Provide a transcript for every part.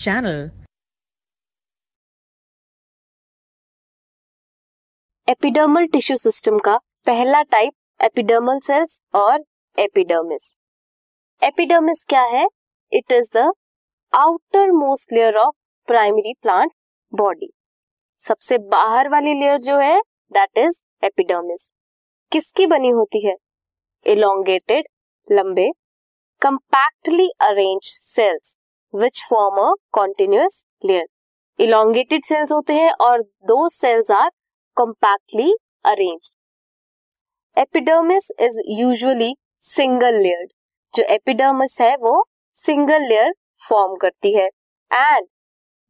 channel. Epidermal tissue system का पहला type epidermal cells और एपिडर्मिस एपिडर्मिस क्या है? It is the outermost layer of primary plant body सबसे बाहर वाली लेयर जो है दैट इज़ एपिडर्मिस किसकी बनी होती है? इलोंगेटेड लंबे compactly arrange cells which form a continuous layer elongated cells होते हैं और दो cells are compactly arrange epidermis is usually single layered जो एपिडर्मिस है वो सिंगल लेयर फॉर्म करती है. And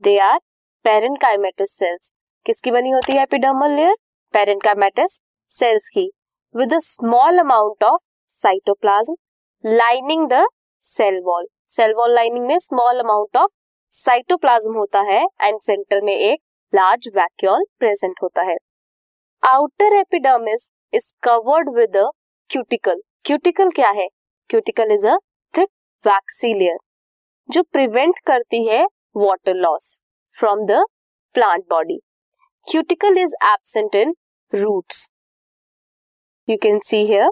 they are parenchymatous cells किसकी बनी होती है एपिडर्मल लेयर पेरेंकाइमेटस सेल्स की. With a small amount of cytoplasm lining the cell wall cell wall lining में स्मॉल अमाउंट ऑफ़ साइटोप्लाज्म होता है एंड सेंटर में एक लार्ज वैक्यूल प्रेजेंट होता है। Outer epidermis is covered with a cuticle cuticle क्या है? Cuticle is a thick waxy layer जो प्रिवेंट करती है water loss from the plant body cuticle is absent in roots you can see here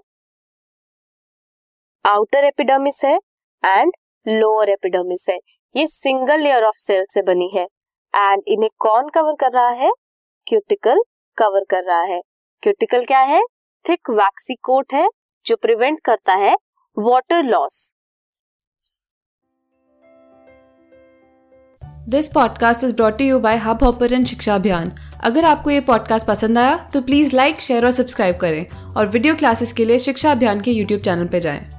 outer epidermis है and lower epidermis है। ये single layer of cell से बनी है। And इन्हें कौन कवर कर रहा है? क्यूटिकल कवर कर रहा है। क्यूटिकल क्या है? थिक वैक्सी कोट है, जो प्रिवेंट करता है water loss this podcast is brought you by Hubhopper Shiksha Abhiyan अगर आपको ये पॉडकास्ट पसंद आया तो प्लीज़ लाइक शेयर और सब्सक्राइब करें। और वीडियो क्लासेस के लिए शिक्षा अभियान के यूट्यूब चैनल पर जाएँ।